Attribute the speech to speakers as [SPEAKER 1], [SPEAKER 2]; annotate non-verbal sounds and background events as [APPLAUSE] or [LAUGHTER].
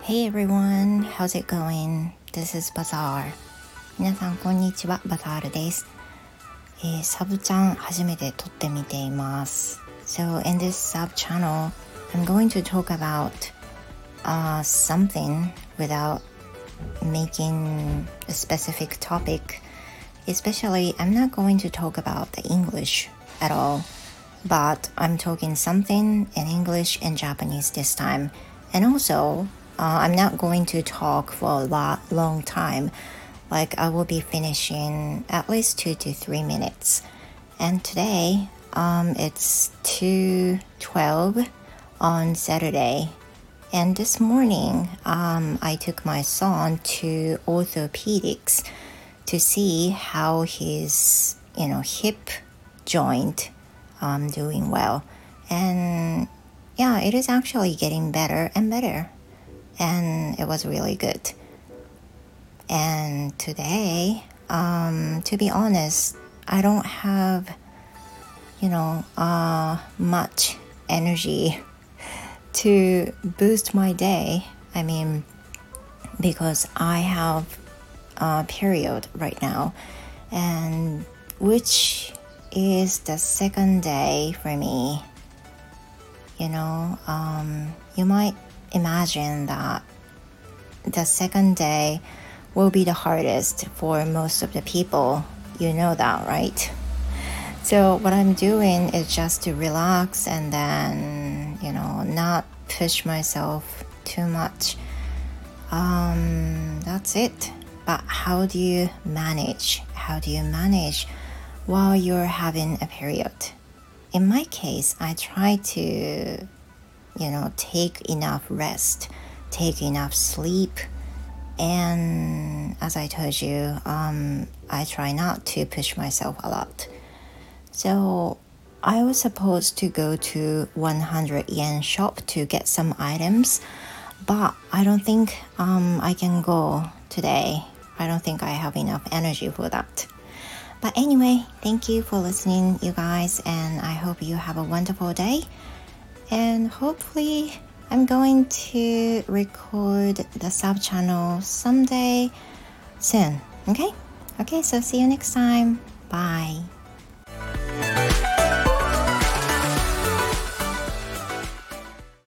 [SPEAKER 1] Hey everyone, how's it going? This is Bazaar. 皆さんこんにちは、バザールです。えー、サブちゃん初めて撮ってみています。So in this sub channel, I'm going to talk about uh, something without making a specific topic. Especially, I'm not going to talk about the English at all, but I'm talking something in English and Japanese this time. And also, uh, I'm not going to talk for a lot, long time. Like I will be finishing at least two to three minutes. And today, um, it's two twelve on Saturday. And this morning, um, I took my son to orthopedics to see how his, you know, hip joint um, doing well. And yeah, it is actually getting better and better. And it was really good. And today, um, to be honest, I don't have, you know, uh, much energy [LAUGHS] to boost my day. I mean, because I have a period right now, and which is the second day for me. You know, um, you might imagine that the second day will be the hardest for most of the people. You know that, right? So, what I'm doing is just to relax and then, you know, not push myself too much. Um, that's it. But how do you manage? How do you manage while you're having a period? In my case, I try to, you know, take enough rest, take enough sleep, and as I told you, um, I try not to push myself a lot. So I was supposed to go to 100 yen shop to get some items, but I don't think um, I can go today. I don't think I have enough energy for that. But anyway, thank you for listening, you guys, and I hope you have a wonderful day. And hopefully, I'm going to record the sub channel someday soon. Okay? Okay, so see you next time. Bye.